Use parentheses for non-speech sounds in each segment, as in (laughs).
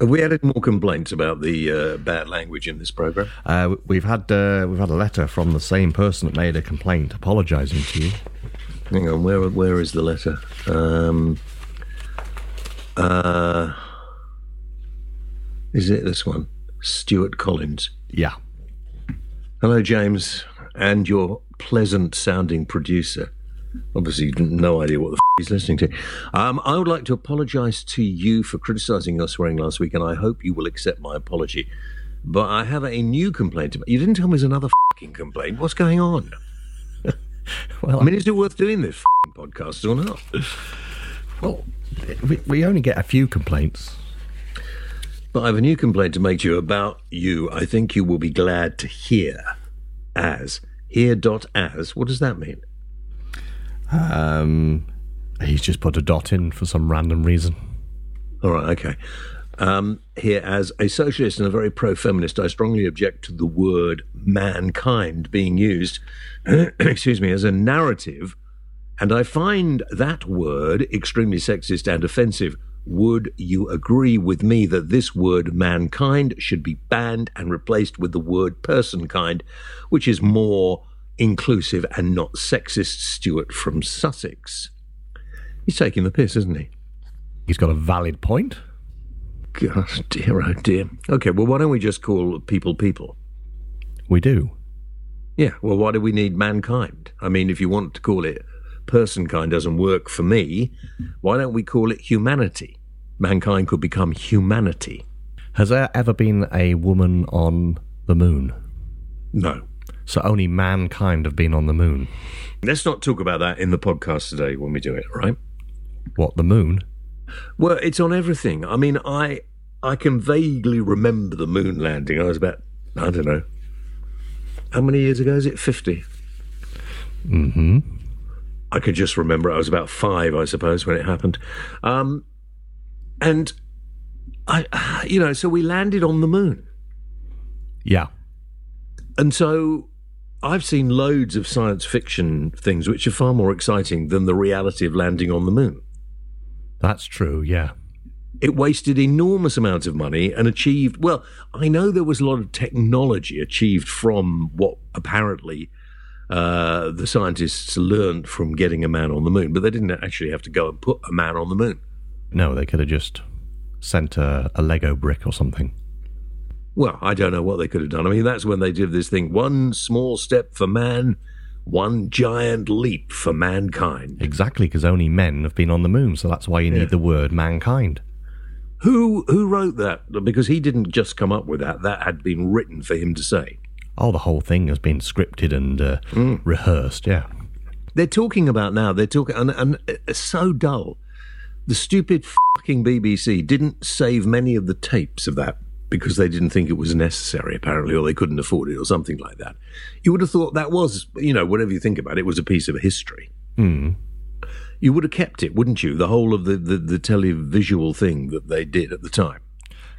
Have we had any more complaints about the uh, bad language in this program? Uh, we've had uh, we've had a letter from the same person that made a complaint, apologising to you. Hang on, where where is the letter? Um, uh, is it this one? Stuart Collins. Yeah. Hello, James, and your pleasant sounding producer. Obviously, no idea what the f- he's listening to. Um, I would like to apologise to you for criticising your swearing last week, and I hope you will accept my apology. But I have a new complaint. You didn't tell me there's another fucking complaint. What's going on? (laughs) Well, I mean, is it worth doing this f***ing podcast or not? well, we, we only get a few complaints. But I have a new complaint to make to you about you. I think you will be glad to hear. As. Hear dot as. What does that mean? Um, he's just put a dot in for some random reason. All right, okay. Um, here, as a socialist and a very pro feminist, I strongly object to the word mankind being used, (clears throat) excuse me, as a narrative, and I find that word extremely sexist and offensive. Would you agree with me that this word mankind should be banned and replaced with the word personkind, which is more inclusive and not sexist? Stuart from Sussex. He's taking the piss, isn't he? He's got a valid point. Gosh, dear, oh dear. Okay, well, why don't we just call people people? We do. Yeah, well, why do we need mankind? I mean, if you want to call it personkind doesn't work for me, why don't we call it humanity? Mankind could become humanity. Has there ever been a woman on the moon? No. So only mankind have been on the moon. Let's not talk about that in the podcast today when we do it, right? What, the moon? Well, it's on everything. I mean, I I can vaguely remember the moon landing. I was about I don't know. How many years ago is it? 50. Mm-hmm. I could just remember I was about five, I suppose, when it happened. Um, and I, you know, so we landed on the moon. Yeah. And so I've seen loads of science fiction things which are far more exciting than the reality of landing on the moon. That's true, yeah. It wasted enormous amounts of money and achieved, well, I know there was a lot of technology achieved from what apparently uh, the scientists learned from getting a man on the moon, but they didn't actually have to go and put a man on the moon. No, they could have just sent a, a Lego brick or something. Well, I don't know what they could have done. I mean, that's when they did this thing one small step for man, one giant leap for mankind. Exactly, because only men have been on the moon, so that's why you need Yeah. the word mankind. Who who wrote that? Because he didn't just come up with that. That had been written for him to say. Oh, the whole thing has been scripted and uh, rehearsed, yeah. They're talking about now. They're talking, and, and it's so dull. The stupid fucking BBC didn't save many of the tapes of that because they didn't think it was necessary, apparently, or they couldn't afford it, or something like that. You would have thought that was, you know, whatever you think about it, was a piece of history. Hmm. You would have kept it, wouldn't you? The whole of the, the, the televisual thing that they did at the time.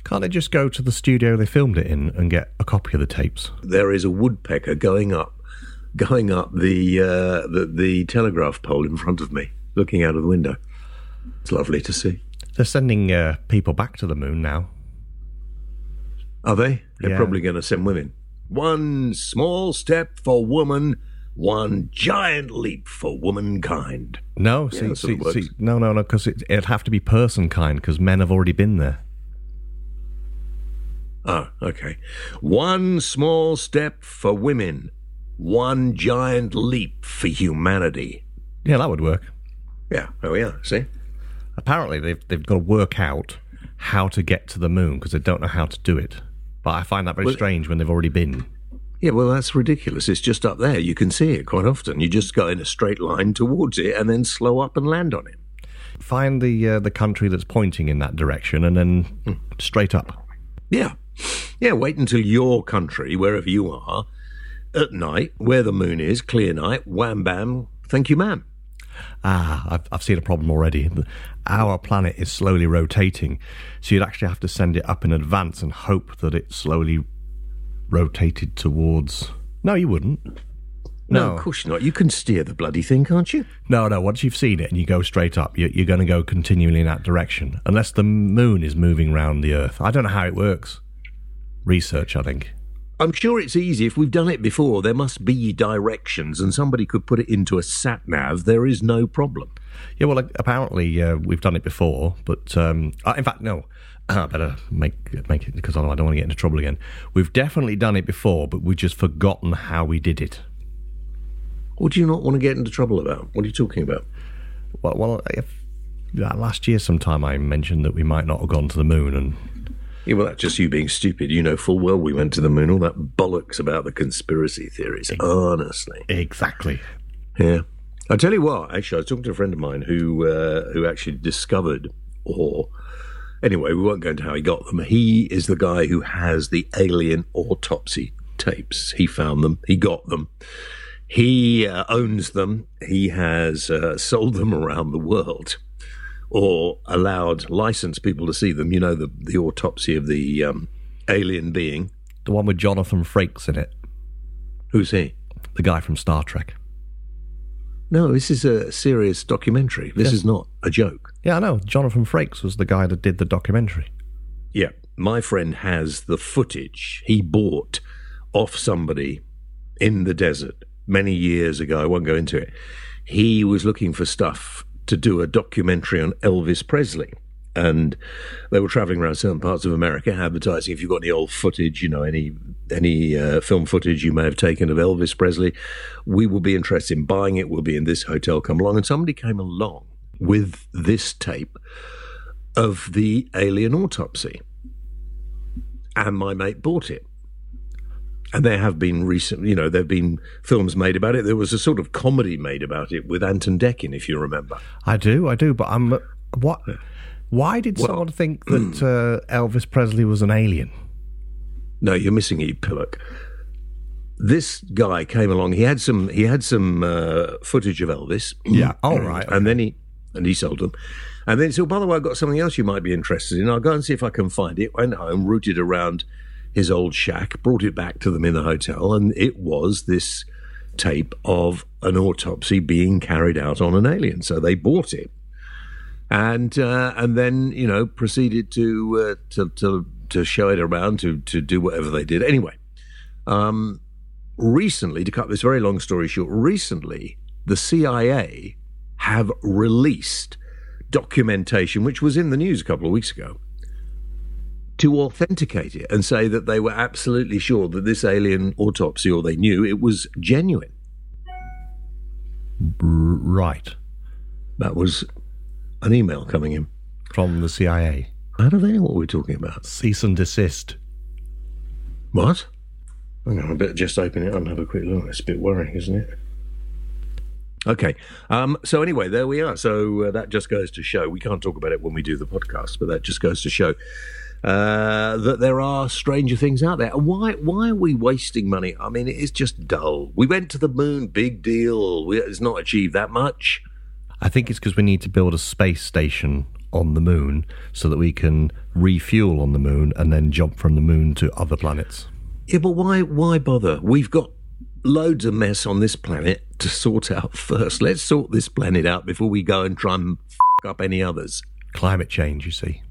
Can't they just go to the studio they filmed it in and get a copy of the tapes? There is a woodpecker going up, going up the uh, the, the telegraph pole in front of me, looking out of the window. It's lovely to see. They're sending uh, people back to the moon now. Are they? They're Yeah. probably going to send women. One small step for woman, one giant leap for womankind. No, Yeah, see, see, see, no, no, no, because it, it'd have to be person kind, because men have already been there. Oh, okay. One small step for women, one giant leap for humanity. Yeah, that would work. Yeah, oh yeah. See? Apparently, they've they've got to work out how to get to the moon because they don't know how to do it. But I find that very Well- strange when they've already been. Yeah, well, that's ridiculous. It's just up there. You can see it quite often. You just go in a straight line towards it and then slow up and land on it. Find the uh, the country that's pointing in that direction and then straight up. Yeah. Yeah, wait until your country, wherever you are, at night, where the moon is, clear night, wham bam, thank you, ma'am. Ah, I've, I've seen a problem already. Our planet is slowly rotating, so you'd actually have to send it up in advance and hope that it slowly rotated towards. No, you wouldn't. No, No. of course not. You can steer the bloody thing, can't you? No, no. Once you've seen it and you go straight up, you- you're going to go continually in that direction, unless the moon is moving around the Earth. I don't know how it works. Research, I think. I'm sure it's easy. If we've done it before, there must be directions, and somebody could put it into a sat nav. There is no problem. Yeah, well, apparently uh, we've done it before, but um, uh, in fact, no. (clears throat) I better make make it because I don't want to get into trouble again. We've definitely done it before, but we've just forgotten how we did it. What do you not want to get into trouble about? What are you talking about? Well, well if, yeah, last year sometime I mentioned that we might not have gone to the moon, and Yeah, well, that's just you being stupid. You know full well we went to the moon. All that bollocks about the conspiracy theories. Honestly, exactly. yeah. I tell you what. Actually, I was talking to a friend of mine who uh, who actually discovered, or anyway, we won't go into how he got them. He is the guy who has the alien autopsy tapes. He found them. He got them. He uh, owns them. He has uh, (laughs) sold them around the world, or allowed licensed people to see them. You know, the the autopsy of the um, alien being. The one with Jonathan Frakes in it, Who's he? the guy from Star Trek. No, this is a serious documentary. This is not a joke. Yeah, I know. Jonathan Frakes was the guy that did the documentary. Yeah, my friend has the footage he bought off somebody in the desert many years ago. I won't go into it. He was looking for stuff to do a documentary on Elvis Presley. And they were traveling around certain parts of America advertising if you've got any old footage, you know, any any uh, film footage you may have taken of Elvis Presley, we will be interested in buying it. We'll be in this hotel. Come along. And somebody came along with this tape of the alien autopsy and my mate bought it. And there have been recent, you know, there have been films made about it. There was a sort of comedy made about it with Ant and Dec, if you remember. I do, I do, but I'm what? Why did someone think (clears throat) that uh, Elvis Presley was an alien? No, you're missing it, Pillock. This guy came along. He had some. He had some uh, footage of Elvis. (clears throat) Yeah. All right. and then he and he sold them. And then he said, "By the way, I've got something else you might be interested in. I'll go and see if I can find it." Went home, rooted around his old shack, brought it back to them in the hotel, and it was this tape of an autopsy being carried out on an alien. So they bought it, and uh, and then you know proceeded to uh, to to to show it around to to do whatever they did. Anyway, um, recently, to cut this very long story short, recently the CIA have released documentation, which was in the news a couple of weeks ago, to authenticate it and say that they were absolutely sure that this alien autopsy, or they knew it was genuine. Right. That was an email coming in. From the CIA. How do they know what we're talking about? Cease and desist. What? Hang on, I better just open it up and have a quick look. It's a bit worrying, isn't it? Okay. Um, so anyway, there we are. So uh, that just goes to show we can't talk about it when we do the podcast, but that just goes to show uh, that there are stranger things out there. Why? Why are we wasting money? I mean, it is just dull. We went to the moon, big deal. We, it's not achieved that much. I think it's because we need to build a space station on the moon so that we can refuel on the moon and then jump from the moon to other planets. Yeah, but why? Why bother? We've got loads of mess on this planet to sort out (laughs) first. Let's sort this planet out before we go and try and f- up any others. Climate change, you see.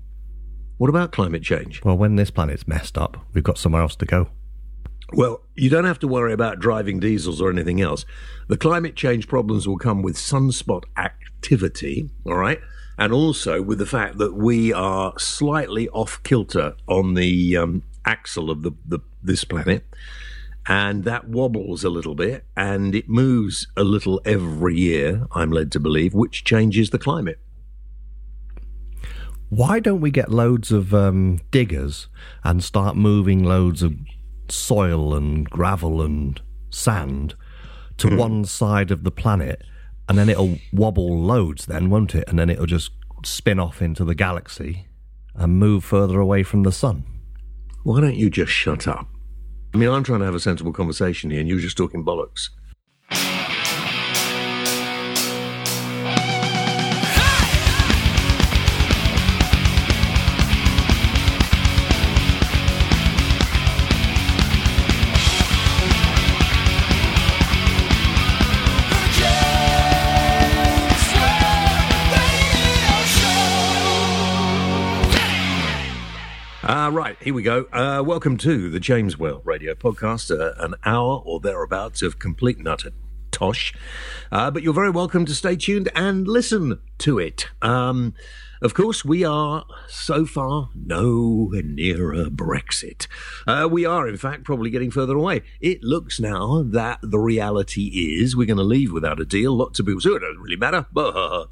What about climate change? Well, when this planet's messed up, we've got somewhere else to go. Well, you don't have to worry about driving diesels or anything else. The climate change problems will come with sunspot activity, all right? And also with the fact that we are slightly off kilter on the um, axle of the, the this planet. And that wobbles a little bit and it moves a little every year, I'm led to believe, which changes the climate. Why don't we get loads of um, diggers and start moving loads of soil and gravel and sand to one side of the planet, and then it'll wobble loads, then won't it? And then it'll just spin off into the galaxy and move further away from the sun. Why don't you just shut up? I mean, I'm trying to have a sensible conversation here and you're just talking bollocks. Uh, right, here we go. Uh, welcome to the James Whale Radio Podcast, uh, an hour or thereabouts of complete nutter tosh. Uh, but you're very welcome to stay tuned and listen to it. Um, of course, we are so far nowhere nearer Brexit. Uh, we are, in fact, probably getting further away. It looks now that the reality is we're going to leave without a deal. Lots of people say it doesn't really matter.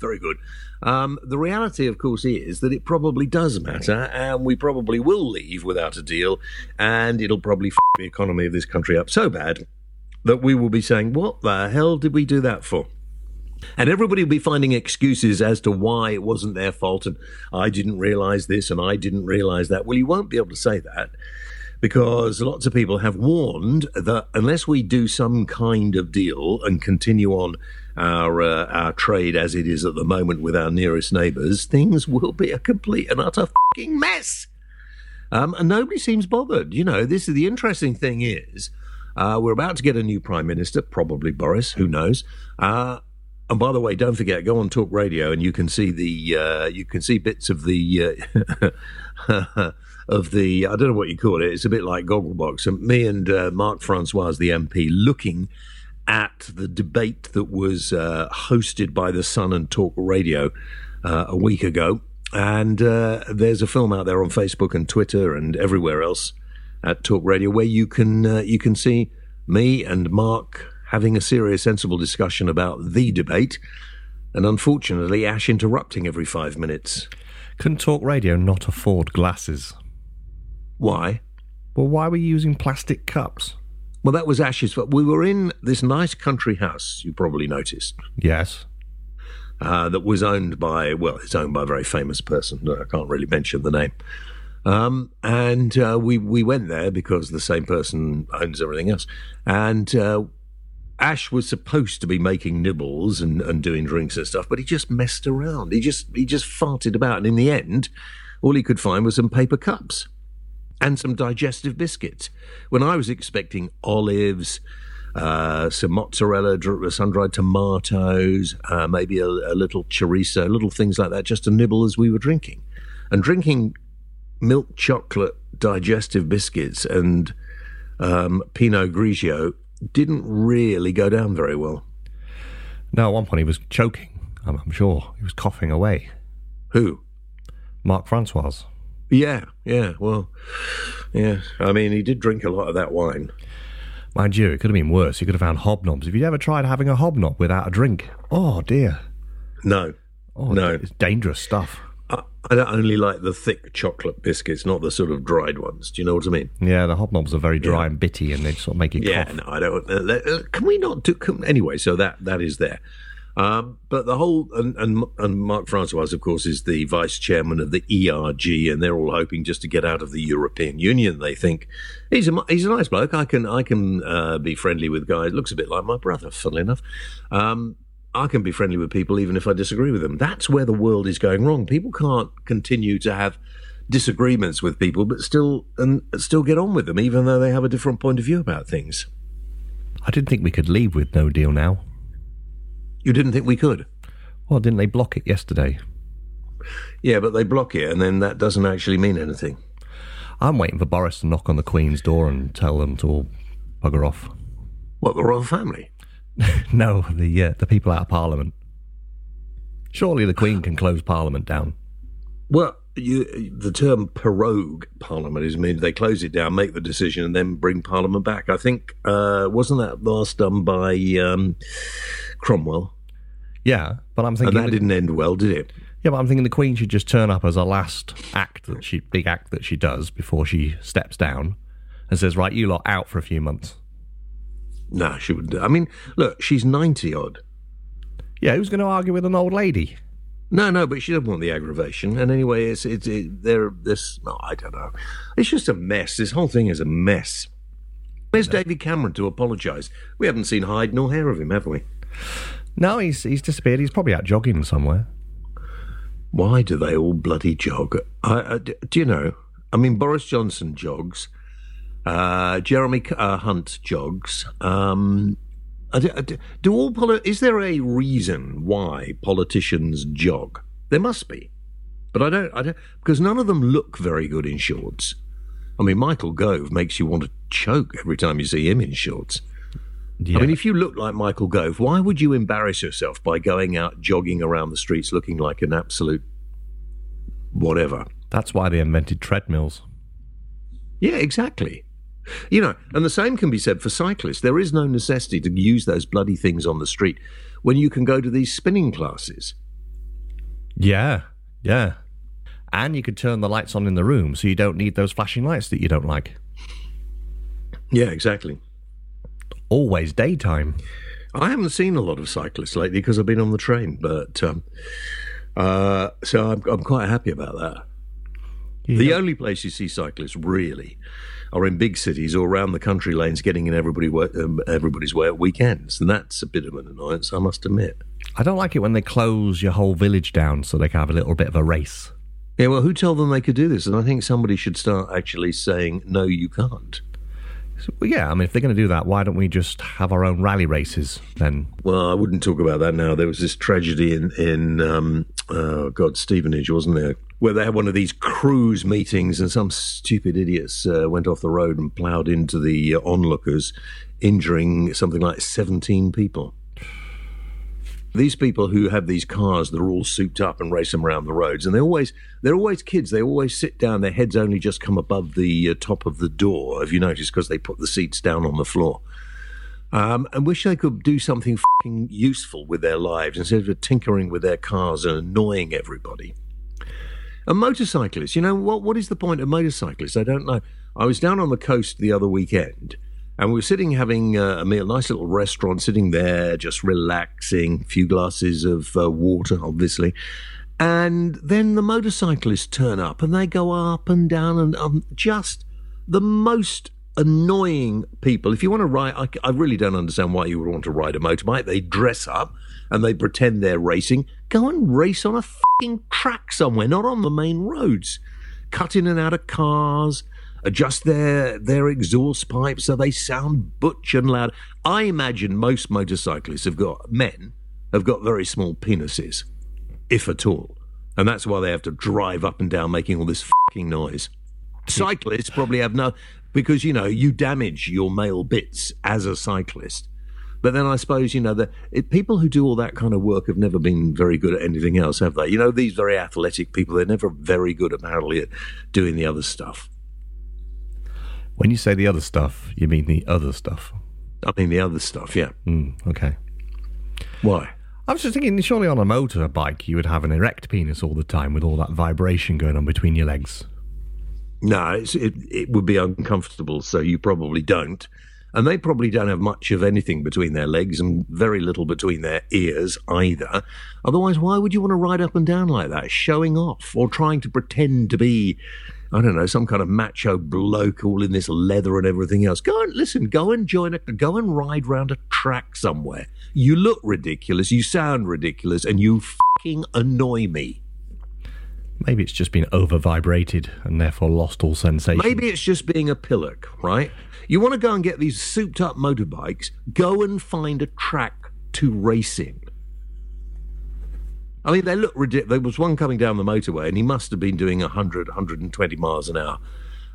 Very good. Um, the reality, of course, is that it probably does matter, and we probably will leave without a deal, and it'll probably f- the economy of this country up so bad that we will be saying, What the hell did we do that for? And everybody will be finding excuses as to why it wasn't their fault and I didn't realize this and I didn't realize that. Well, you won't be able to say that because lots of people have warned that unless we do some kind of deal and continue on our uh, our trade as it is at the moment with our nearest neighbours, things will be a complete and utter fucking mess. Um, and nobody seems bothered. You know, this is the interesting thing is uh, we're about to get a new prime minister, probably Boris. Who knows? Uh, and by the way, don't forget, go on Talk Radio, and you can see the uh, you can see bits of the uh, (laughs) of the I don't know what you call it. It's a bit like Gogglebox. And me and uh, Mark Francois, the MP, looking at the debate that was uh, hosted by the Sun and Talk Radio uh, a week ago. And uh, there's a film out there on Facebook and Twitter and everywhere else at Talk Radio where you can you can see me and Mark having a serious, sensible discussion about the debate, and unfortunately, Ash interrupting every five minutes. Can Talk Radio not afford glasses? Why? Well, why were you using plastic cups? Well, that was Ash's fault. We were in this nice country house, you probably noticed. Yes. Uh, that was owned by, well, it's owned by a very famous person. I can't really mention the name. Um, and uh, we we went there because the same person owns everything else. And uh, Ash was supposed to be making nibbles and, and doing drinks and stuff, but he just messed around. He just he just farted about, and in the end, all he could find was some paper cups and some digestive biscuits. When I was expecting olives, uh, some mozzarella, sun dried tomatoes, uh, maybe a, a little chorizo, little things like that, just to nibble as we were drinking, and drinking milk chocolate digestive biscuits and um, Pinot Grigio didn't really go down very well. No, at one point he was choking. I'm, I'm sure he was coughing away. Who? Mark Francois. Yeah, yeah. Well, yeah. I mean, he did drink a lot of that wine. Mind you, it could have been worse. He could have found hobnobs. Have you ever tried having a hobnob without a drink? Oh dear. No. Oh No. It's dangerous stuff. I, I don't only like the thick chocolate biscuits, not the sort of dried ones. Do you know what I mean? Yeah, the hobnobs are very dry Yeah. and bitty, and they sort of make you Yeah, cough. no, I don't. Uh, uh, can we not do? Can, anyway, so that that is there. Um, but the whole and, and and Mark Francois, of course, is the vice chairman of the ERG, and they're all hoping just to get out of the European Union. They think he's a he's a nice bloke. I can I can uh, be friendly with guys. Looks a bit like my brother, funnily enough. Um, I can be friendly with people even if I disagree with them. That's where the world is going wrong. People can't continue to have disagreements with people, but still and still get on with them, even though they have a different point of view about things. I didn't think we could leave with no deal now. You didn't think we could? Well, didn't they block it yesterday? Yeah, but they block it, and then that doesn't actually mean anything. I'm waiting for Boris to knock on the Queen's door and tell them to all bugger off. What the royal family? (laughs) No, the uh, the people out of Parliament. Surely the Queen can close Parliament down. Well, you, the term prorogue Parliament is mean they close it down, make the decision, and then bring Parliament back. I think uh, wasn't that last done by um, Cromwell, Yeah, but I'm and thinking that the- didn't end well, did it? Yeah, but I'm thinking the Queen should just turn up as a last act that she big act that she does before she steps down and says, Right, you lot out for a few months. No, she wouldn't. do- I mean, look, she's ninety odd. Yeah, who's going to argue with an old lady? No, no, but she doesn't want the aggravation. And anyway, it's it's it, they're this. No, I don't know. It's just a mess. This whole thing is a mess. Where's David Cameron to apologise? We haven't seen hide nor hair of him, have we? No, he's he's disappeared. He's probably out jogging somewhere. Why do they all bloody jog? I, I, do you know? I mean, Boris Johnson jogs. Uh, Jeremy uh, Hunt jogs. Um, do, do- all poli- is there a reason why politicians jog? There must be, But I don't, I don't, because none of them look very good in shorts. I mean, Michael Gove makes you want to choke every time you see him in shorts. Yeah. I mean, if you look like Michael Gove, why would you embarrass yourself by going out jogging around the streets looking like an absolute whatever? That's why they invented treadmills. Yeah, exactly. You know, and the same can be said for cyclists. There is no necessity to use those bloody things on the street when you can go to these spinning classes. Yeah, yeah. And you could turn the lights on in the room so you don't need those flashing lights that you don't like. Yeah, exactly. Always daytime. I haven't seen a lot of cyclists lately because I've been on the train, but um, uh, so I'm, I'm quite happy about that. You The only place you see cyclists really are in big cities or around the country lanes, getting in everybody um, everybody's way at weekends, and that's a bit of an annoyance, I must admit. I don't like it when they close your whole village down so they can have a little bit of a race. Yeah, well, who told them they could do this? And I think somebody should start actually saying, "No, you can't." So, yeah, I mean, if they're going to do that, why don't we just have our own rally races then? Well, I wouldn't talk about that now. There was this tragedy in in um, oh God Stevenage, wasn't there, where they had one of these cruise meetings, and some stupid idiots uh, went off the road and ploughed into the uh, onlookers, injuring something like seventeen people. These people who have these cars that are all souped up and race them around the roads, and they're always they're always kids. They always sit down. Their heads only just come above the uh, top of the door. Have you noticed? Because they put the seats down on the floor um, and wish they could do something useful with their lives instead of tinkering with their cars and annoying everybody. And motorcyclist, you know what? What is the point of motorcyclists? I don't know. I was down on the coast the other weekend, and we were sitting having uh, a meal, nice little restaurant, sitting there just relaxing, a few glasses of uh, water, obviously. And then the motorcyclists turn up, and they go up and down, and um, just the most annoying people. If you want to ride, I, I really don't understand why you would want to ride a motorbike. They dress up and they pretend they're racing. Go and race on a fucking track somewhere, not on the main roads. Cut in and out of cars. Adjust their their exhaust pipes so they sound butch and loud. I imagine most motorcyclists have got men have got very small penises, if at all, and that's why they have to drive up and down making all this fucking noise. Cyclists probably have no, because you know you damage your male bits as a cyclist. But then I suppose you know that it, people who do all that kind of work have never been very good at anything else, have they? You know, these very athletic people, they're never very good apparently at doing the other stuff. When you say the other stuff, you mean the other stuff. I mean, the other stuff, yeah. Mm, okay. Why? I was just thinking, surely on a motorbike you would have an erect penis all the time with all that vibration going on between your legs. No, it's, it it would be uncomfortable, so you probably don't. And they probably don't have much of anything between their legs and very little between their ears either. Otherwise, why would you want to ride up and down like that, showing off or trying to pretend to be, I don't know, some kind of macho bloke all in this leather and everything else? Go and listen, go and join a, go and ride round a track somewhere. You look ridiculous, you sound ridiculous, and you fucking annoy me. Maybe it's just been over vibrated and therefore lost all sensation. Maybe it's just being a pillock, right? You want to go and get these souped up motorbikes, go and find a track to race in. I mean, they look ridiculous. There was one coming down the motorway, and he must have been doing 100, 120 miles an hour.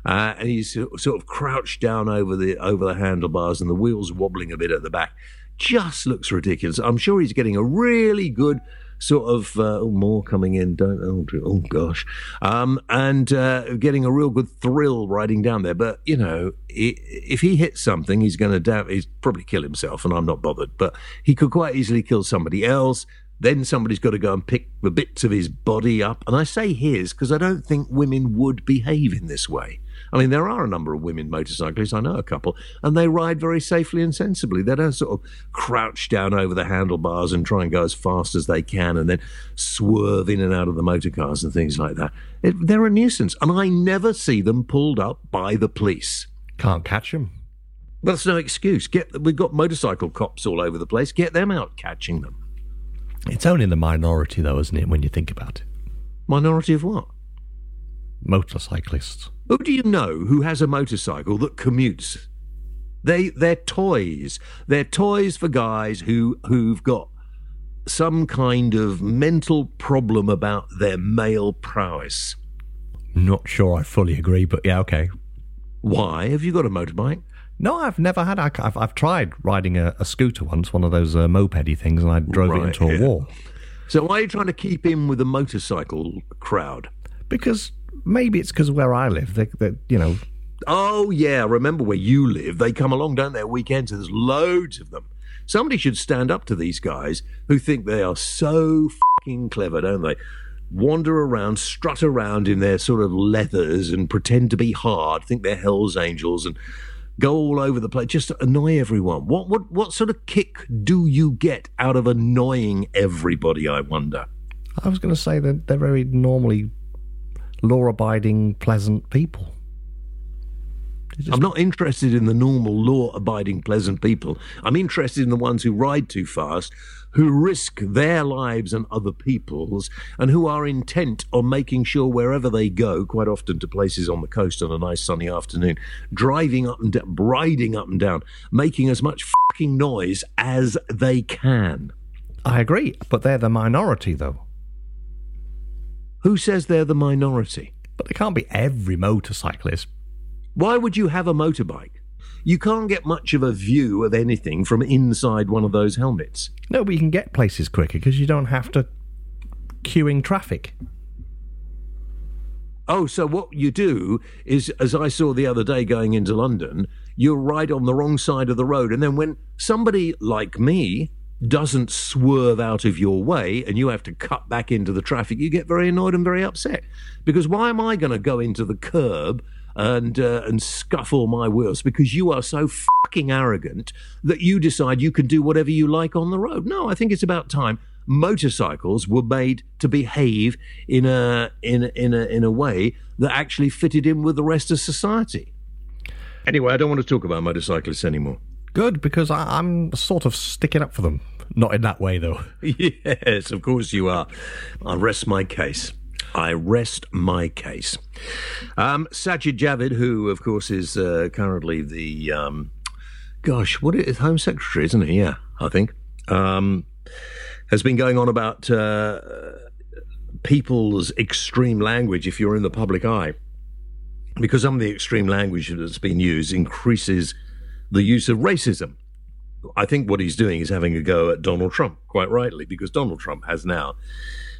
Uh, and he's sort of crouched down over the over the handlebars, and the wheels wobbling a bit at the back. Just looks ridiculous. I'm sure he's getting a really good sort of uh, oh, more coming in. Don't oh, oh gosh, um, and uh, getting a real good thrill riding down there. But you know, i if he hits something, he's going to damn. He's probably kill himself, and I'm not bothered. But he could quite easily kill somebody else. Then somebody's got to go and pick the bits of his body up. And I say his because I don't think women would behave in this way. I mean, there are a number of women motorcyclists. I know a couple, and they ride very safely and sensibly. They don't sort of crouch down over the handlebars and try and go as fast as they can and then swerve in and out of the motor cars and things like that. It, they're a nuisance, and I never see them pulled up by the police. Can't catch them. That's no excuse. Get we've got motorcycle cops all over the place. Get them out catching them. It's only the minority, though, isn't it, when you think about it? Minority of what? Motorcyclists. Who do you know who has a motorcycle that commutes? They they're toys. They're toys for guys who who've got some kind of mental problem about their male prowess. Not sure I fully agree, but yeah, okay. Why? Have you got a motorbike? No, I've never had. I've, I've tried riding a, a scooter once, one of those uh, mopedy things, and I drove Right, it into a yeah. wall. So why are you trying to keep in with the motorcycle crowd? Because maybe it's because of where I live, they, they, you know, Oh yeah, remember where you live? They come along, don't they? Weekends, and there's loads of them. Somebody should stand up to these guys who think they are so fucking clever, don't they? Wander around, strut around in their sort of leathers and pretend to be hard, think they're Hell's Angels, and go all over the place just to annoy everyone. What what what sort of kick do you get out of annoying everybody? I wonder. I was going to say that they're very normally law-abiding, pleasant people. I'm not interested in the normal law abiding, pleasant people. I'm interested in the ones who ride too fast, who risk their lives and other people's, and who are intent on making sure wherever they go, quite often to places on the coast on a nice sunny afternoon, driving up and down, riding up and down, making as much fucking noise as they can. I agree, but they're the minority, though. Who says they're the minority? But they can't be every motorcyclist. Why would you have a motorbike? You can't get much of a view of anything from inside one of those helmets. No, but you can get places quicker because you don't have to queuing traffic. Oh, so what you do is, as I saw the other day going into London, you're right on the wrong side of the road. And then when somebody like me doesn't swerve out of your way and you have to cut back into the traffic, you get very annoyed and very upset. Because why am I going to go into the curb and, uh, and scuff all my wheels? Because you are so fucking arrogant that you decide you can do whatever you like on the road. No, I think it's about time motorcycles were made to behave in a in in a in a way that actually fitted in with the rest of society. Anyway, I don't want to talk about motorcyclists anymore. Good, because I, I'm sort of sticking up for them. Not in that way, though. (laughs) yes, of course you are. I rest my case. I rest my case. Um, Sajid Javid, who of course is uh, currently the um, gosh, what is Home Secretary, isn't he? Yeah, I think. Um, has been going on about uh, people's extreme language if you're in the public eye. Because some of the extreme language that's been used increases the use of racism. I think what he's doing is having a go at Donald Trump, quite rightly, because Donald Trump has now,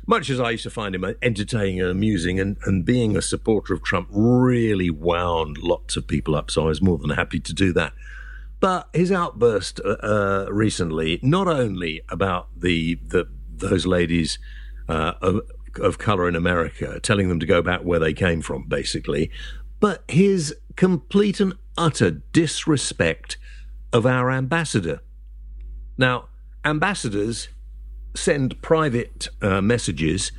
much as I used to find him entertaining and amusing, and, and being a supporter of Trump really wound lots of people up. So I was more than happy to do that. But his outburst uh, uh, recently, not only about the, the those ladies uh, of, of color in America, telling them to go back where they came from, basically, but his complete and utter disrespect of our ambassador. Now, ambassadors send private uh, messages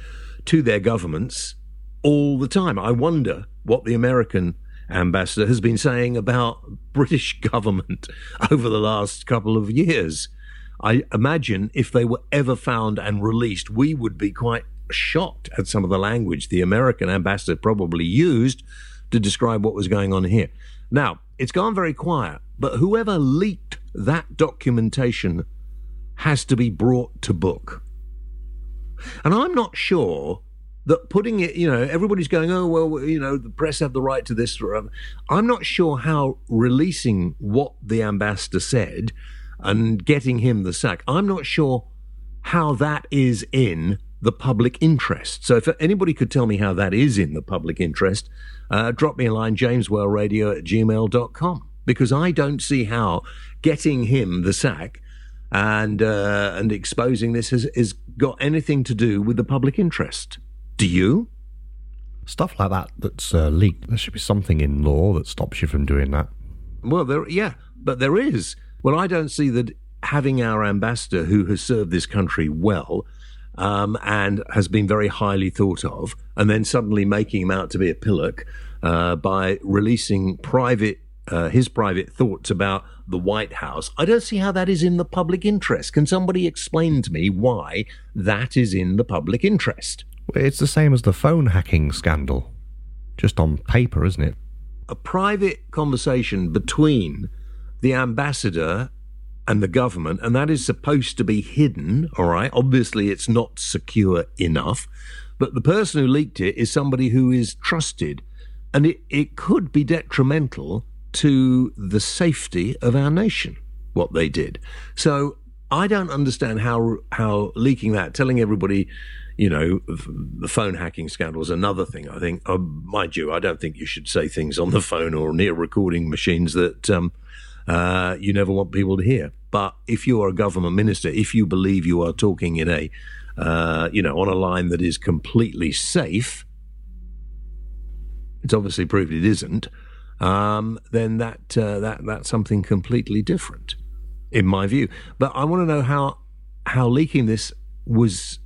to their governments all the time. I wonder what the American ambassador has been saying about (laughs) British government (laughs) over the last couple of years. I imagine if they were ever found and released, we would be quite shocked at some of the language the American ambassador probably used to describe what was going on here. Now, it's gone very quiet, but whoever leaked that documentation has to be brought to book. And I'm not sure that putting it, you know, everybody's going, oh, well, you know, the press have the right to this. I'm not sure how releasing what the ambassador said and getting him the sack, I'm not sure how that is in the public interest. So if anybody could tell me how that is in the public interest, uh, drop me a line, jameswhaleradio at gmail.com, because I don't see how getting him the sack and uh, and exposing this has, has got anything to do with the public interest. Do you? Stuff like that that's uh, leaked. There should be something in law that stops you from doing that. Well, there, yeah, but there is. Well, I don't see that having our ambassador who has served this country well um, and has been very highly thought of, and then suddenly making him out to be a pillock uh, by releasing private uh, his private thoughts about the White House. I don't see how that is in the public interest. Can somebody explain to me why that is in the public interest? It's the same as the phone hacking scandal, just on paper, isn't it? A private conversation between the ambassador and the government, and that is supposed to be hidden, all right? Obviously, it's not secure enough, but the person who leaked it is somebody who is trusted, and it, it could be detrimental to the safety of our nation, what they did. So I don't understand how, how leaking that, telling everybody, you know, the phone hacking scandal is another thing. I think, uh, mind you, I don't think you should say things on the phone or near recording machines that um, uh, you never want people to hear. But if you are a government minister, if you believe you are talking in a, uh, you know, on a line that is completely safe, it's obviously proved it isn't. Um, then that uh, that that's something completely different, in my view. But I want to know how how leaking this was,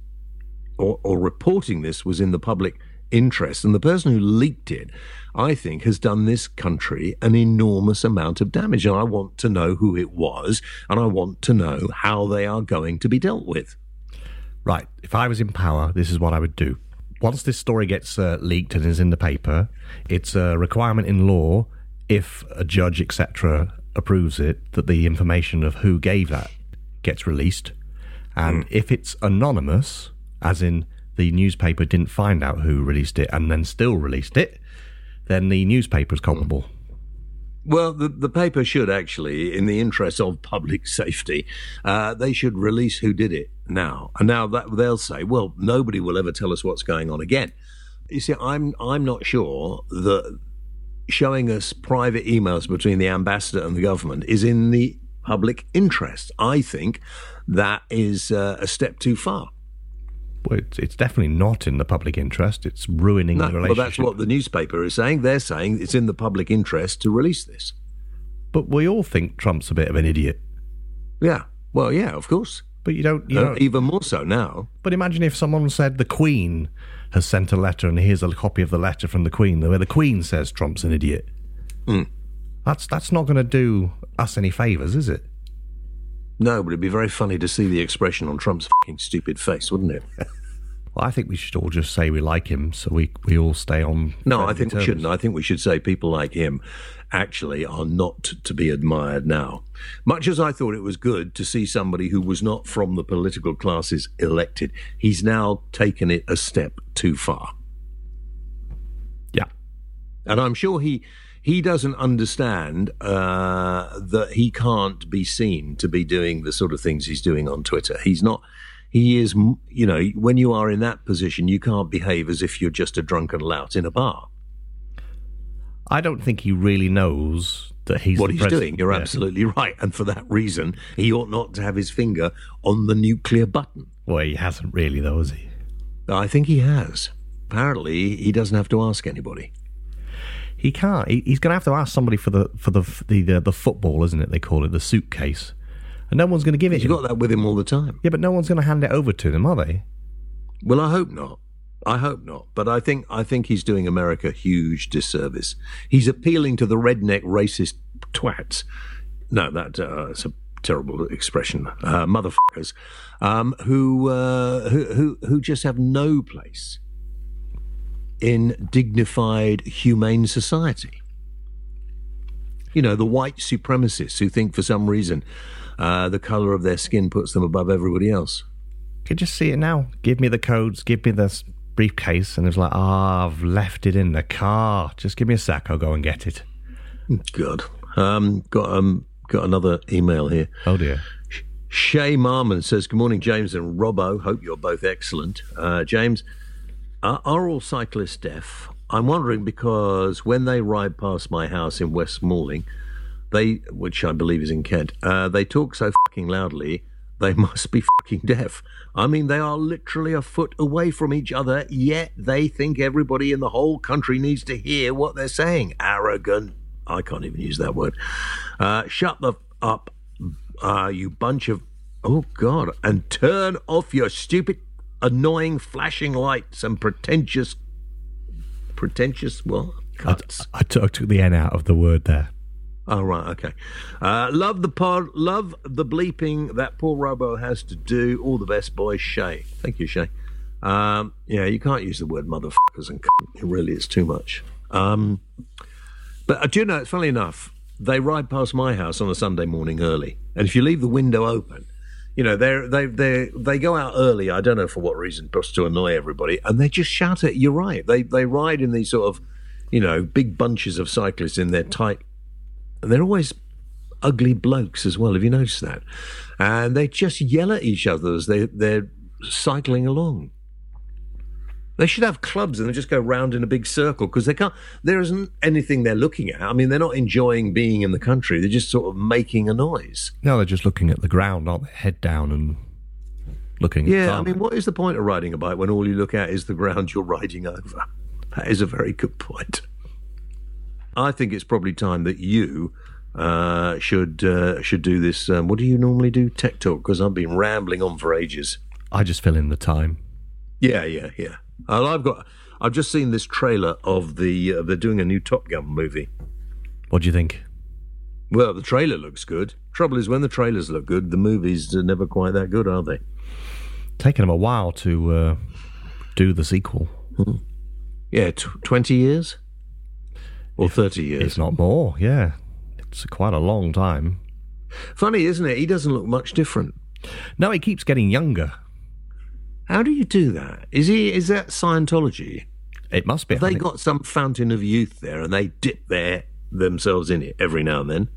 or, or reporting this was in the public interest, and the person who leaked it I think, has done this country an enormous amount of damage. And I want to know who it was, and I want to know how they are going to be dealt with. Right. If I was in power, this is what I would do. Once this story gets uh, leaked and is in the paper, it's a requirement in law, if a judge, etc., approves it, that the information of who gave that gets released. And mm. if it's anonymous, as in the newspaper didn't find out who released it and then still released it, then the newspaper is culpable. Well, the, the paper should actually, in the interest of public (laughs) safety, uh, they should release who did it now. And now that they'll say, well, nobody will ever tell us what's going on again. You see, I'm I'm not sure that showing us private emails between the ambassador and the government is in the public interest. I think that is uh, a step too far well, it's, it's, definitely not in the public interest. It's ruining no, the relationship. Well, that's what the newspaper is saying. They're saying it's in the public interest to release this. But we all think Trump's a bit of an idiot. Yeah. Well, yeah, of course. But you don't. You uh, don't even more so now. But imagine if someone said the Queen has sent a letter, and here's a copy of the letter from the Queen, where the Queen says Trump's an idiot. Mm. That's that's not going to do us any favors, is it? No, but it'd be very funny to see the expression on Trump's fucking stupid face, wouldn't it? well, I think we should all just say we like him, so we we all stay on. No, I think terms. we shouldn't. I think we should say people like him actually are not to be admired now. Much as I thought it was good to see somebody who was not from the political classes elected, he's now taken it a step too far. Yeah, and I'm sure he he doesn't understand uh, that he can't be seen to be doing the sort of things he's doing on Twitter. He's not. He is, you know, when you are in that position, you can't behave as if you're just a drunken lout in a bar. I don't think he really knows that he's what he's president. doing. You're yeah. absolutely right, and for that reason, he ought not to have his finger on the nuclear button. Well, he hasn't really, though, has he? I think he has. Apparently, he doesn't have to ask anybody. He can't. He, he's going to have to ask somebody for the for the the, the, the football, isn't it? They call it the suitcase, and no one's going to give it. He's got that with him all the time. Yeah, but no one's going to hand it over to them, are they? Well, I hope not. I hope not. But I think I think he's doing America a huge disservice. He's appealing to the redneck racist twats. No, that uh, a terrible expression. Uh, motherfuckers um, who, uh, who who who just have no place in dignified, humane society. You know, the white supremacists who think for some reason uh, the colour of their skin puts them above everybody else. Could just see it now. Give me the codes, give me the briefcase, and it's like, ah, oh, I've left it in the car. Just give me a sec, I'll go and get it. Good. Um, got um, got another email here. Oh dear. Shay Marmon says, Good morning, James and Robbo. Hope you're both excellent. Uh, James, are, are all cyclists deaf? I'm wondering because when they ride past my house in West Malling, they, which I believe is in Kent, uh, they talk so fucking loudly, they (laughs) must be fucking deaf. I mean, they are literally a foot away from each other, yet they think everybody in the whole country needs to hear what they're saying. Arrogant. I can't even use that word. Uh, shut the up, uh, you bunch of. Oh, God. And turn off your stupid annoying flashing lights and pretentious, pretentious, well, cuts. I, I, t- I took the N out of the word there. Oh, right, okay. Uh, love the pod, love the bleeping that poor Robo has to do. All the best, boys. Shay. Thank you, Shay. Um, yeah, you can't use the word motherfuckers and It really is too much. Um, but uh, do you know, it's funny enough, they ride past my house on a Sunday morning early And if you leave the window open, you know they they they they go out early. I don't know for what reason, just to annoy everybody, and they just shout at. You're right. They they ride in these sort of, you know, big bunches of cyclists in their tight, and they're always ugly blokes as well. Have you noticed that? And they just yell at each other as they they're cycling along. They should have clubs and they just go round in a big circle because they can't. There isn't anything they're looking at. I mean, they're not enjoying being in the country. They're just sort of making a noise. No, they're just looking at the ground, aren't they? Head down and looking. at Yeah, I mean, what is the point of riding a bike when all you look at is the ground you're riding over? That is a very good point. I think it's probably time that you uh, should uh, should do this. Um, what do you normally do? Tech talk because I've been rambling on for ages. I just fill in the time. Yeah, yeah, yeah. Uh, I've got. I've just seen this trailer of the. Uh, they're doing a new Top Gun movie. What do you think? Well, the trailer looks good. Trouble is, when the trailers look good, the movies are never quite that good, are they? Taking them a while to uh, do the sequel. Yeah, tw- twenty years or thirty years. It's not more. Yeah, it's quite a long time. Funny, isn't it? He doesn't look much different. No, he keeps getting younger. How do you do that? Is he? Is that Scientology? It must be. Have I they think. got some fountain of youth there, and they dip their themselves in it every now and then?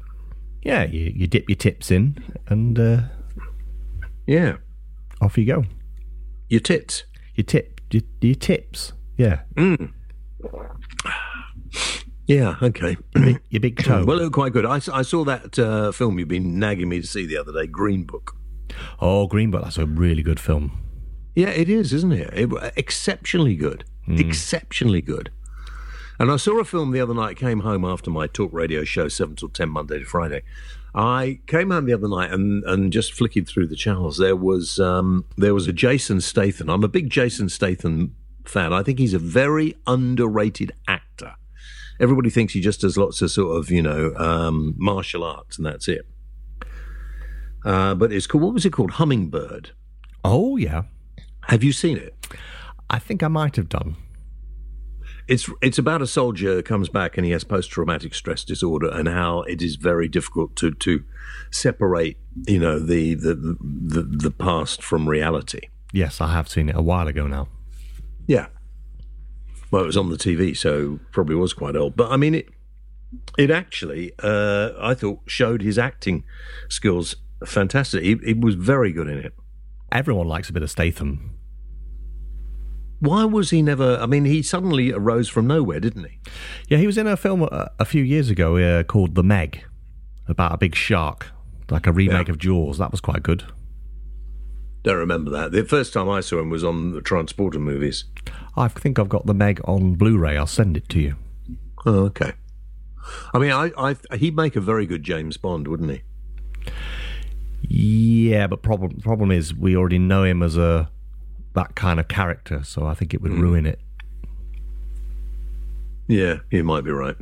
Yeah, you, you dip your tips in, and uh, Yeah, off you go. your tits. Your tip, your, your tips. Yeah, Yeah, okay. your big (clears throat) toe. well, it looked quite good. I, I saw that uh, film you've been nagging me to see the other day, Green Book. oh, Green Book. That's a really good film. Yeah, it is, isn't it? it exceptionally good. Exceptionally good. And I saw a film the other night, came home after my talk radio show, 7 till 10, Monday to Friday. I came home the other night and, and just flicking through the channels. There was um, there was a Jason Statham. I'm a big Jason Statham fan. I think he's a very underrated actor. Everybody thinks he just does lots of sort of, you know, um, martial arts and that's it. Uh, but it's called, what was it called? Hummingbird. Oh yeah, Have you seen it? I think I might have done. It's it's about a soldier that comes back and he has post traumatic stress disorder and how it is very difficult to to separate you know the the the, the past from reality. Yes, I have seen it a while ago now. Yeah. Well, it was on the TV, so probably was quite old. But I mean, it it actually uh, I thought showed his acting skills fantastic. He, he was very good in it. Everyone likes a bit of Statham. Why was he never? I mean, he suddenly arose from nowhere, didn't he? Yeah, he was in a film a, a few years ago uh, called The Meg, about a big shark, like a remake Yeah. of Jaws. That was quite good. Don't remember that. The first time I saw him was on the Transporter movies. I think I've got The Meg on Blu-ray. I'll send it to you. Oh, okay. I mean, I, I he'd make a very good James Bond, wouldn't he? Yeah, but problem problem is we already know him as a that kind of character, so I think it would ruin it. Yeah, you might be right.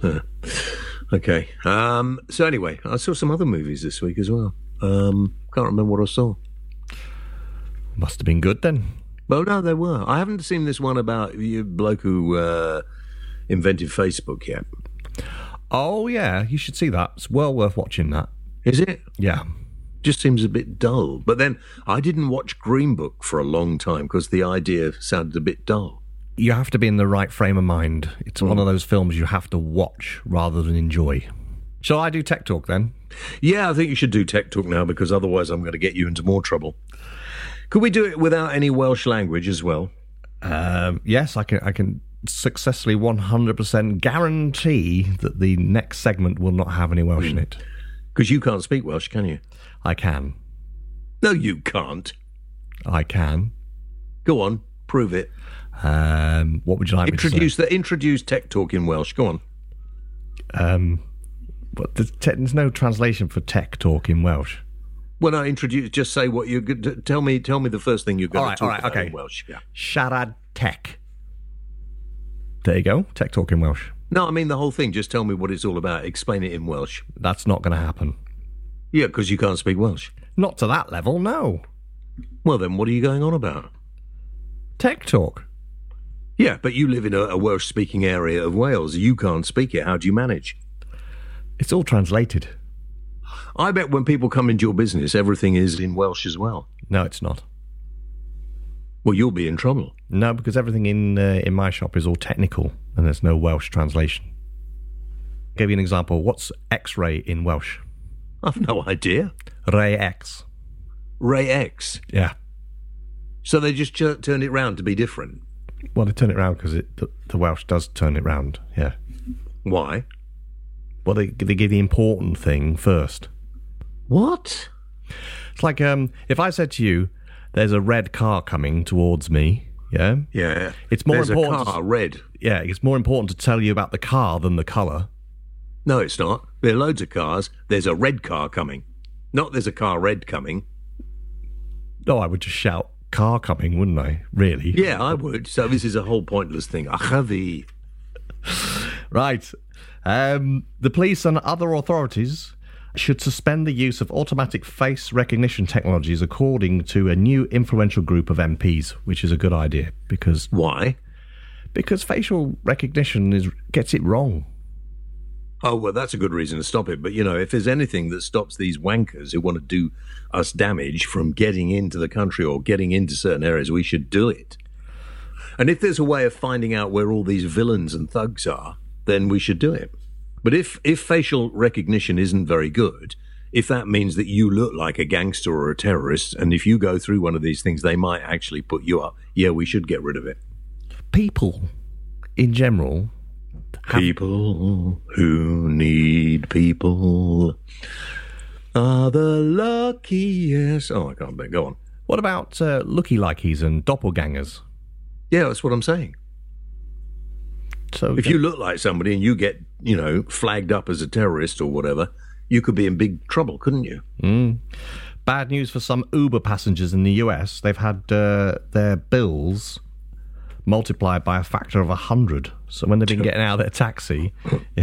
Huh. Okay. Um, so anyway, I saw some other movies this week as well. Um, can't remember what I saw. Must have been good then. Well, no, there were. I haven't seen this one about you bloke who uh, invented Facebook yet. Oh yeah, you should see that. It's well worth watching that. Is it? Yeah. Just seems a bit dull. But then I didn't watch Green Book for a long time because the idea sounded a bit dull. You have to be in the right frame of mind. It's one of those films you have to watch rather than enjoy. Shall I do tech talk then? Yeah, I think you should do Tech Talk now because otherwise I'm going to get you into more trouble. Could we do it without any Welsh language as well? Um, yes, I can. I can successfully 100% guarantee that the next segment will not have any Welsh in it. Because you can't speak Welsh, can you? I can. No, you can't. I can. Go on, prove it. Um, what would you like to Introduce the introduce Tech Talk in Welsh. Go on. me say? Um, but there's, te- there's no translation for tech talk in Welsh. Well, no, introduce. Just say what you tell me. Tell me the first thing you're going All right, to talk all right, about okay. in Welsh. Yeah. Siarad tech. There you go. Tech talk in Welsh. No, I mean the whole thing. Just tell me what it's all about. Explain it in Welsh. That's not going to happen. Yeah, because you can't speak Welsh. Not to that level, no. Well, then what are you going on about? Tech talk. Yeah, but you live in a, a Welsh-speaking area of Wales. You can't speak it. How do you manage? It's all translated. I bet when people come into your business, everything is in Welsh as well. No, it's not. Well, you'll be in trouble. No, because everything in uh, in my shop is all technical and there's no Welsh translation. I'll Give you an example. What's X-ray in Welsh? (laughs) I've no idea. Ray X. Ray X. Yeah. So they just ch- turned it round to be different. Well, they turn it round because the, the Welsh does turn it round. Yeah. Why? Well, they they give the important thing first. What? It's like um, if I said to you, "There's a red car coming towards me." Yeah. Yeah. It's more There's important a to- car, red. Yeah, it's more important to tell you about the car than the colour. No, it's not. There are loads of cars. There's a red car coming. Not there's a car red coming. No, I would just shout car coming, wouldn't I? Really? Yeah, I would. So this is a whole pointless thing. Achavi. (laughs) Right. Um, the police and other authorities should suspend the use of automatic face recognition technologies according to a new influential group of MPs, which is a good idea because Why? because facial recognition is gets it wrong. Oh, well, that's a good reason to stop it. But, you know, if there's anything that stops these wankers who want to do us damage from getting into the country or getting into certain areas, we should do it. And if there's a way of finding out where all these villains and thugs are, then we should do it. But if, if facial recognition isn't very good, if that means that you look like a gangster or a terrorist, and if you go through one of these things, they might actually put you up, yeah, we should get rid of it. People, in general, People who need people are the luckiest. Oh, I can't bet. Go on. What about uh, looky likeys and doppelgangers? Yeah, that's what I'm saying. So If you look like somebody and you get, you know, flagged up as a terrorist or whatever, you could be in big trouble, couldn't you? bad news for some Uber passengers in the US. They've had uh, their bills multiplied by a factor of 100. So when they've been getting out of their taxi, (laughs)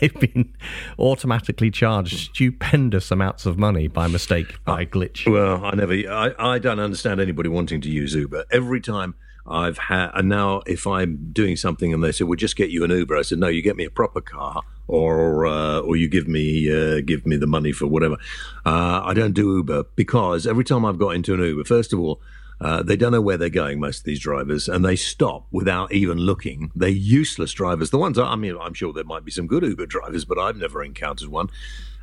they've been automatically charged stupendous amounts of money by mistake, by glitch. Well, I never, I, I don't understand anybody wanting to use Uber. Every time I've had, and now if I'm doing something and they say, "We'll just get you an Uber," I said, "No, you get me a proper car, or uh, or you give me uh, give me the money for whatever." Uh, I don't do Uber because every time I've got into an Uber, first of all. Uh, they don't know where they're going, most of these drivers, and they stop without even looking. They're useless drivers. The ones, I mean, I'm sure there might be some good Uber drivers, but I've never encountered one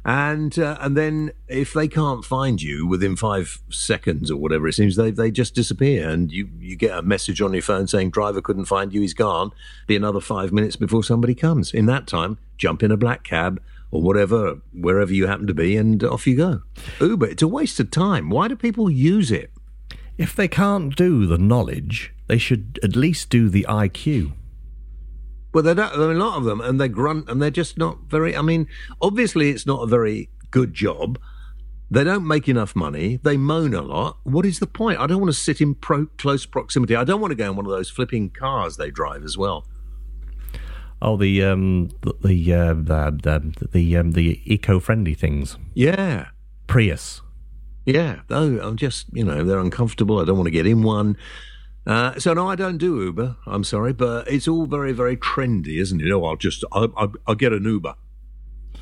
and uh, and then if they can't find you within five seconds or whatever it seems, they they just disappear, and you you get a message on your phone saying driver couldn't find you, he's gone. Be another five minutes before somebody comes. In that time, jump in a black cab or whatever wherever you happen to be, and off you go. Uber, it's a waste of time. Why do people use it? If they can't do the knowledge, they should at least do the IQ. Well, there are a lot of them, and they grunt, and they're just not very. I mean, obviously, it's not a very good job. They don't make enough money. They moan a lot. What is the point? I don't want to sit in pro- close proximity. I don't want to go in one of those flipping cars they drive as well. Oh, the um, the the uh, the the, the, um, the eco-friendly things, Yeah, Prius. yeah. Though I'm just, you know, they're uncomfortable. I don't want to get in one. Uh, so no, I don't do Uber. I'm sorry, but it's all very, very trendy, isn't it? Oh, I'll just, I'll, I'll, I'll get an Uber.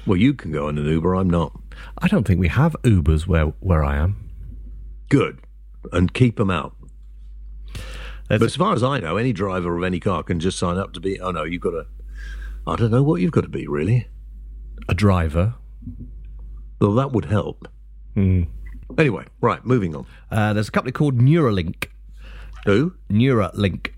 Well, you can go on an Uber. I'm not. I don't think we have Ubers where where I am. Good, and keep them out. But as far as I know, any driver of any car can just sign up to be. Oh no, you've got to. I don't know what you've got to be really. a driver. Well, that would help. Anyway, right, moving on. Uh, there's a company called Neuralink. Who? Neuralink.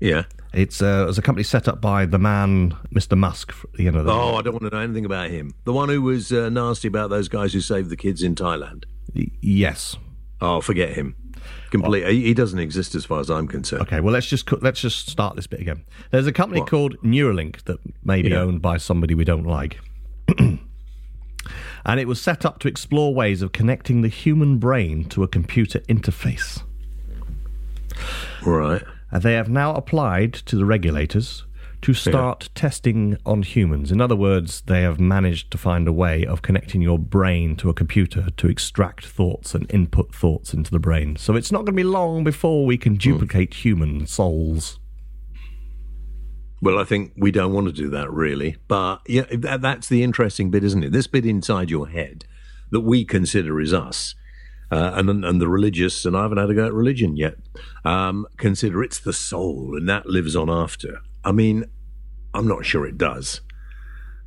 Yeah. It's uh, it's a company set up by the man, Mr. Musk. You know, the, Oh, I don't want to know anything about him. The one who was uh, nasty about those guys who saved the kids in Thailand. yes. Oh, forget him. Complete. He, he doesn't exist as far as I'm concerned. Okay, well let's just co- let's just start this bit again. There's a company What? called Neuralink that may be Yeah. owned by somebody we don't like. (clears throat) and it was set up to explore ways of connecting the human brain to a computer interface. Right. And they have now applied to the regulators to start testing on humans. In other words, they have managed to find a way of connecting your brain to a computer to extract thoughts and input thoughts into the brain. So it's not going to be long before we can hmm. duplicate human souls. Well, I think we don't want to do that really, but yeah, that, that's the interesting bit, isn't it? This bit inside your head that we consider is us. Uh, and and the religious, and I haven't had a go at religion yet. Um, consider it's the soul, and that lives on after. I mean, I'm not sure it does.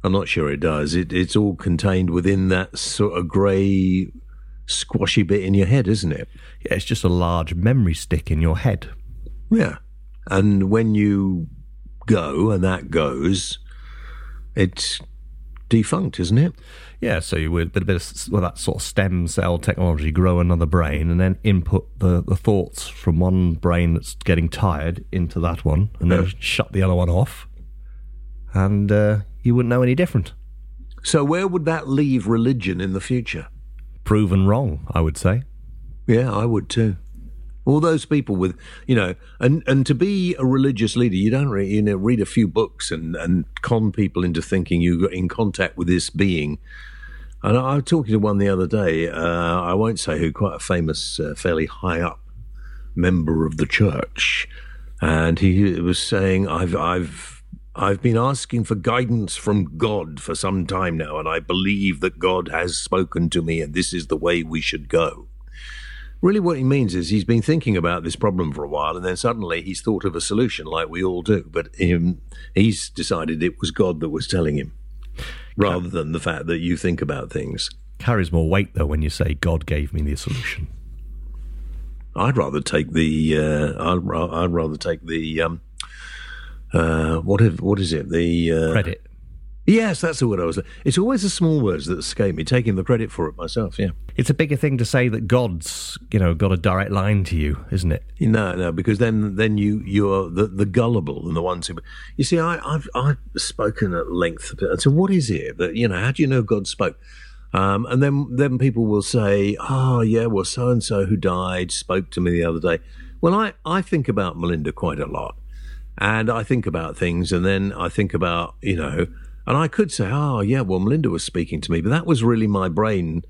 I'm not sure it does. It, it's all contained within that sort of grey, squashy bit in your head, isn't it? Yeah, it's just a large memory stick in your head. Yeah. And when you go and that goes, it's defunct, isn't it? Yeah, so you would a bit of well, that sort of stem cell technology grow another brain and then input the, the thoughts from one brain that's getting tired into that one and then shut the other one off. And uh, you wouldn't know any different. So, where would that leave religion in the future? Proven wrong, I would say. Yeah, I would too. All those people with, you know, and, and to be a religious leader, you don't you know, read a few books and, and con people into thinking you got in contact with this being. And I was talking to one the other day, uh, I won't say who, quite a famous, uh, fairly high up member of the church. And he was saying, I've, I've, I've been asking for guidance from God for some time now, and I believe that God has spoken to me, and this is the way we should go. Really, what he means is he's been thinking about this problem for a while, and then suddenly he's thought of a solution, like we all do. But him, he's decided it was God that was telling him, rather than the fact that you think about things. Carries more weight though when you say God gave me the solution. I'd rather take the. Uh, I'd, I'd, rather take the. Um, uh, what if, what is it? The uh, credit. Yes, that's the word I was. It's always the small words that escape me. Taking the credit for it myself. Yeah, it's a bigger thing to say that God's, you know, got a direct line to you, isn't it? No, no, because then then you you're the, the gullible and the ones who. You see, I, I've I've spoken at length. And so, what is it that you know? How do you know God spoke? Um, and then then people will say, "Oh, yeah, well, so and so who died spoke to me the other day." Well, I I think about Melinda quite a lot, and I think about things, and then I think about you know and I could say, oh, yeah, well, Melinda was speaking to me, but that was really my brain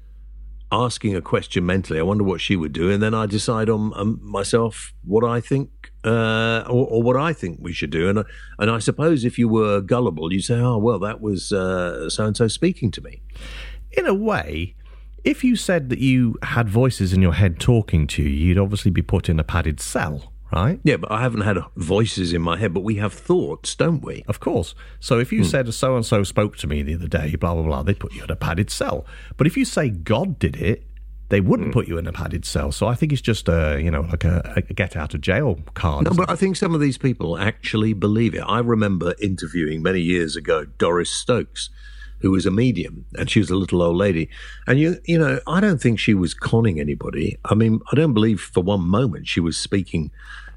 asking a question mentally. I wonder what she would do. And then I decide on um, myself what I think uh, or, or, what I think we should do. And, and I suppose if you were gullible, you'd say, oh, well, that was so and so speaking to me. In a way, if you said that you had voices in your head talking to you, you'd obviously be put in a padded cell right? Yeah, but I haven't had voices in my head, but we have thoughts, don't we? Of course. So if you hmm. said so and so spoke to me the other day, blah blah blah, they put you in a padded cell. But if you say God did it, they wouldn't hmm. put you in a padded cell. So I think it's just a you know like a, a get out of jail card. No, but I think some of these people actually believe it. I remember interviewing many years ago Doris Stokes who was a medium, and she was a little old lady. And you, you know, I don't think she was conning anybody. I mean, I don't believe for one moment she was speaking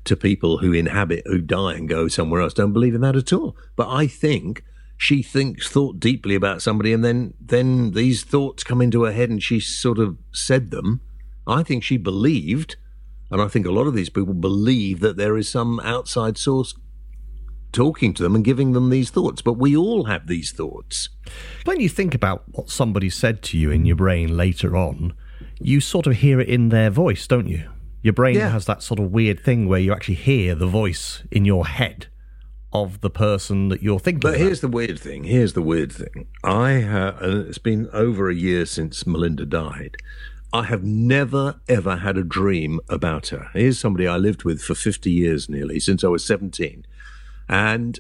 to people who inhabit, who die and go somewhere else. Don't believe in that at all. But I think she thinks, thought deeply about somebody, and then then these thoughts come into her head, and she sort of said them. I think she believed, and I think a lot of these people believe that there is some outside source talking to them and giving them these thoughts. But we all have these thoughts. When you think about what somebody said to you in your brain later on, you sort of hear it in their voice, don't you? Your brain yeah. has that sort of weird thing where you actually hear the voice in your head of the person that you're thinking. But about. here's the weird thing. Here's the weird thing. I uh, it's been over a year since Melinda died. I have never ever had a dream about her. Here's somebody I lived with for 50 years nearly since I was 17, and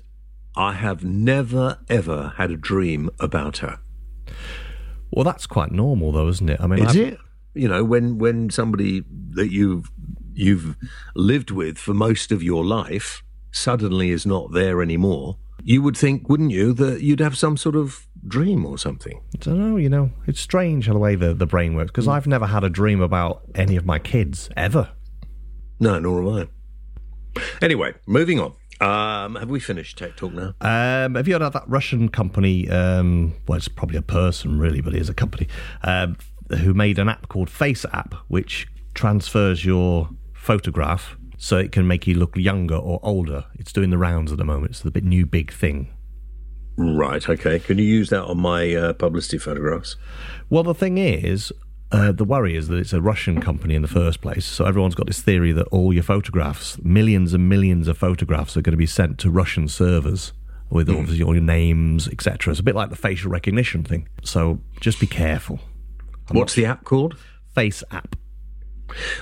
I have never ever had a dream about her. Well, that's quite normal, though, isn't it? I mean, is I've, it? You know, when when somebody that you've you've lived with for most of your life suddenly is not there anymore, you would think, wouldn't you, that you'd have some sort of dream or something? I don't know. You know, it's strange the way the the brain works because I've never had a dream about any of my kids ever. No, nor have I. Anyway, moving on. Um, have we finished Tech Talk now? Um, have you heard of that Russian company? Um, well, it's probably a person, really, but it is a company. Who made an app called Face App, which transfers your photograph so it can make you look younger or older. It's doing the rounds at the moment. It's the bit new big thing. Right. Okay. Can you use that on my uh, publicity photographs? Well, the thing is, Uh, the worry is that it's a Russian company in the first place, so everyone's got this theory that all your photographs, millions and millions of photographs, are going to be sent to Russian servers with obviously all your names, etc. It's a bit like the facial recognition thing. So just be careful. What's the app called? Face app.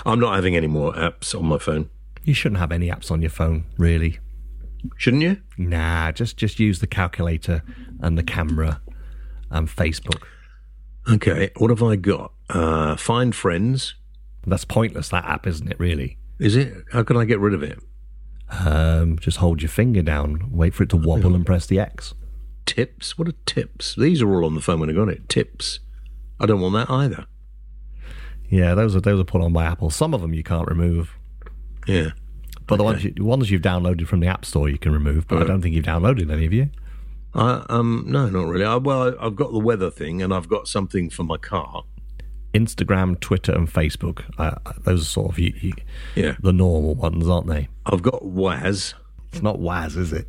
I'm not having any more apps on my phone. You shouldn't have any apps on your phone, really. Shouldn't you? Nah, just just use the calculator and the camera and Facebook. Okay, what have I got? Uh, find friends. That's pointless. That app, isn't it? Really. Is it? How can I get rid of it? Um, just hold your finger down, wait for it to wobble, and press the X. Tips? What are tips? These are all on the phone when I got it. Tips. I don't want that either. Yeah, those are those are put on by Apple. Some of them you can't remove, Yeah. but the ones you, ones you've downloaded from the App Store you can remove. But I don't think you've downloaded any of you. I, um, no, not really. I, well, I, I've got the weather thing, and I've got something for my car. Instagram, Twitter, and Facebook. Uh, those are sort of you, you, Yeah. the normal ones, aren't they? I've got Waz. It's not Waz, is it?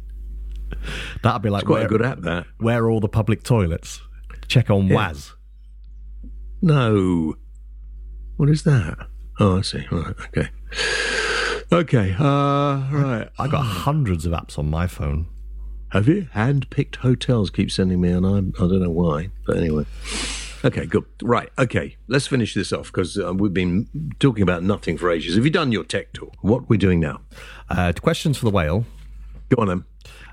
That'd be like Quite where, a good app, that. where are all the public toilets? Check on Waz. No. What is that? Oh, I see. Right. Okay. Okay. Uh, right. I got hundreds of apps on my phone. Have you? Hand-picked hotels keep sending me, and I, I don't know why. But anyway. Okay, good. Right. Okay. Let's finish this off because uh, we've been talking about nothing for ages. Have you done your tech talk? What are we doing now? Uh, questions for the whale. Go on then.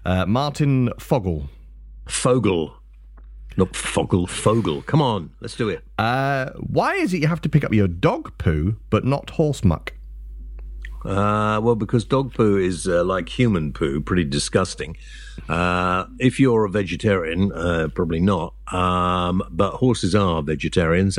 Uh, Martin Fogel. Fogel. Not Fogel, Fogel. Come on, let's do it. Uh, why is it you have to pick up your dog poo but not horse muck? Uh, well, because dog poo is uh, like human poo, pretty disgusting. Uh, if you're a vegetarian, uh, probably not. Um, but horses are vegetarians,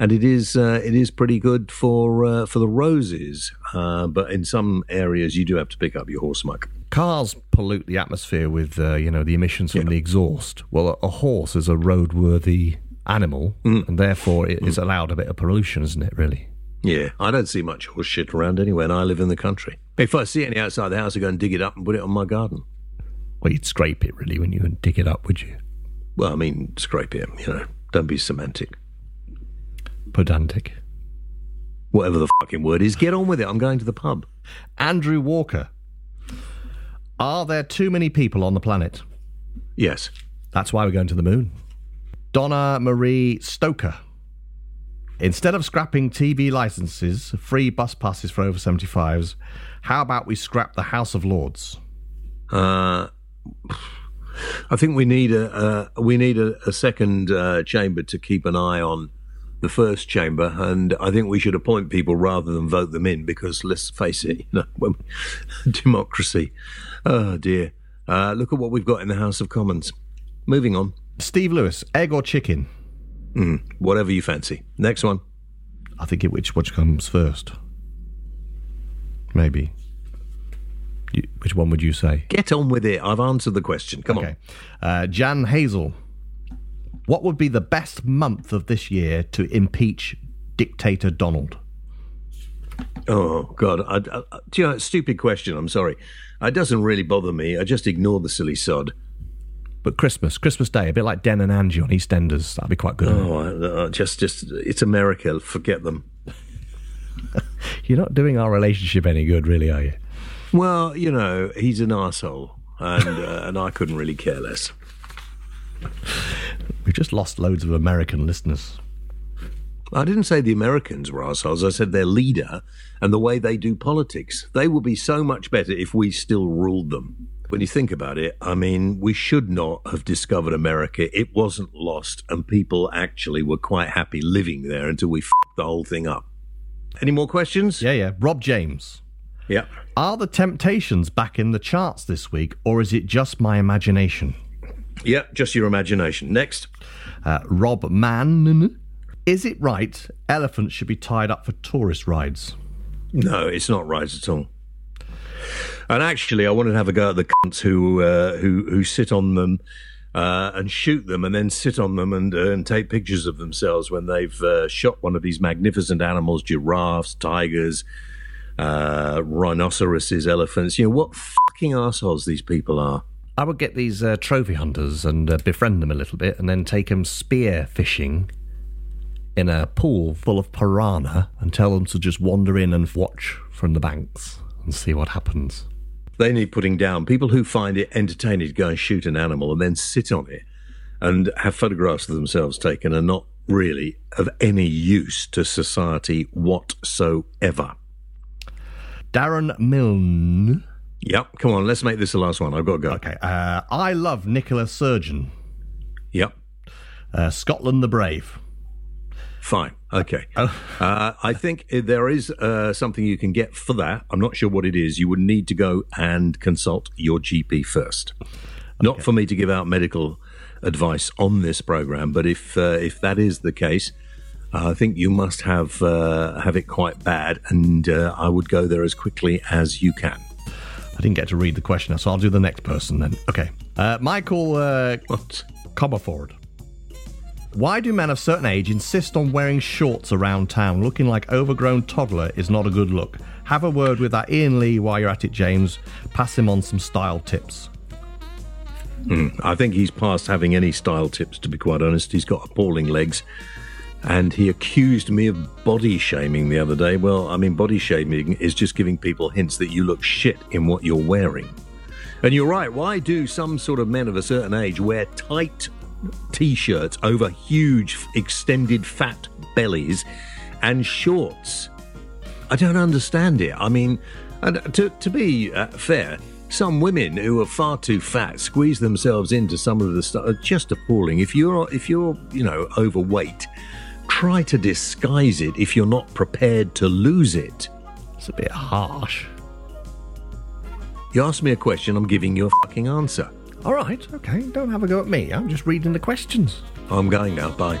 and it is uh, it is pretty good for uh, for the roses. Uh, but in some areas, you do have to pick up your horse muck. Cars pollute the atmosphere with, uh, you know, the emissions from the exhaust. Well, a, a horse is a roadworthy animal, and therefore it is allowed a bit of pollution, isn't it? Really? Yeah, I don't see much horse shit around anywhere, and I live in the country. If I see any outside the house, I go and dig it up and put it on my garden. Well, you'd scrape it really when you and dig it up, would you? Well, I mean, scrape it, you know. Don't be semantic. Pedantic. Whatever the fucking word is, get on with it. I'm going to the pub. Andrew Walker. Are there too many people on the planet? Yes. That's why we're going to the moon. Donna Marie Stoker. Instead of scrapping TV licenses, free bus passes for over 75s, how about we scrap the House of Lords? Uh, I think we need a uh, we need a, a second uh, chamber to keep an eye on the first chamber, and I think we should appoint people rather than vote them in because let's face it, you know, (laughs) when, democracy. Oh dear. Uh, look at what we've got in the House of Commons. Moving on. Steve Lewis, egg or chicken? Whatever you fancy. Next one. I think it which which comes first. Maybe. You, which one would you say? Get on with it. I've answered the question. Come Okay. Uh, Jan Hazel. What would be the best month of this year to impeach dictator Donald? Oh God. I, I, I- do you know, stupid question. I'm sorry. It doesn't really bother me. I just ignore the silly sod. But Christmas, Christmas Day, a bit like Den and Angie on EastEnders. That'd be quite good. Oh, I, I just, just, it's America. Forget them. (laughs) You're not doing our relationship any good, really, are you? Well, you know, he's an asshole, and uh, and I couldn't really care less. We've just lost loads of American listeners. I didn't say the Americans were assholes. I said their leader and the way they do politics. They would be so much better if we still ruled them. When you think about it, I mean, we should not have discovered America. It wasn't lost, and people actually were quite happy living there until we fucked the whole thing up. Any more questions? Yeah, yeah. Rob James. Yeah. Are the Temptations back in the charts this week, or is it just my imagination? Yeah, just your imagination. Next. Uh, Rob Mann. Is it right elephants should be tied up for tourist rides? No, it's not right at all. And actually, I wanted to have a go at the cunts who uh, who who sit on them uh, and shoot them, and then sit on them and uh, and take pictures of themselves when they've uh, shot one of these magnificent animals: giraffes, tigers, uh, rhinoceroses, elephants. You know what fucking assholes these people are. I would get these uh, trophy hunters and uh, befriend them a little bit, and then take them spear fishing in a pool full of piranha and tell them to just wander in and watch from the banks and see what happens. They need putting down. People who find it entertaining to go and shoot an animal and then sit on it and have photographs of themselves taken are not really of any use to society whatsoever. Darren Milne. Yep, come on, let's make this the last one. I've got to go. Okay. Uh, I love Nicola Sturgeon. Yep, Uh, Scotland the Brave. fine. Okay. Oh. (laughs) Uh, I think there is uh, something you can get for that. I'm not sure what it is. You would need to go and consult your GP first. Not for me to give out medical advice on this program, but if uh, if that is the case, uh, I think you must have uh, have it quite bad, and uh, I would go there as quickly as you can. I didn't get to read the question, so I'll do the next person then. Okay. Uh, Michael uh, What? Comerford. Why do men of certain age insist on wearing shorts around town? Looking like overgrown toddler is not a good look. Have a word with that Ian Lee while you're at it, James. Pass him on some style tips. I think he's past having any style tips, to be quite honest. He's got appalling legs. And he accused me of body shaming the other day. Well, I mean, body shaming is just giving people hints that you look shit in what you're wearing. And you're right. Why do some sort of men of a certain age wear tight t shirts over huge, extended, fat bellies and shorts? I don't understand it. I mean, and to, to be uh, fair, some women who are far too fat squeeze themselves into some of the stuff. Just appalling. If you're if you're you know overweight, try to disguise it if you're not prepared to lose it. It's a bit harsh. You ask me a question, I'm giving you a fucking answer. All right, okay. Don't have a go at me. I'm just reading the questions. I'm going now. Bye.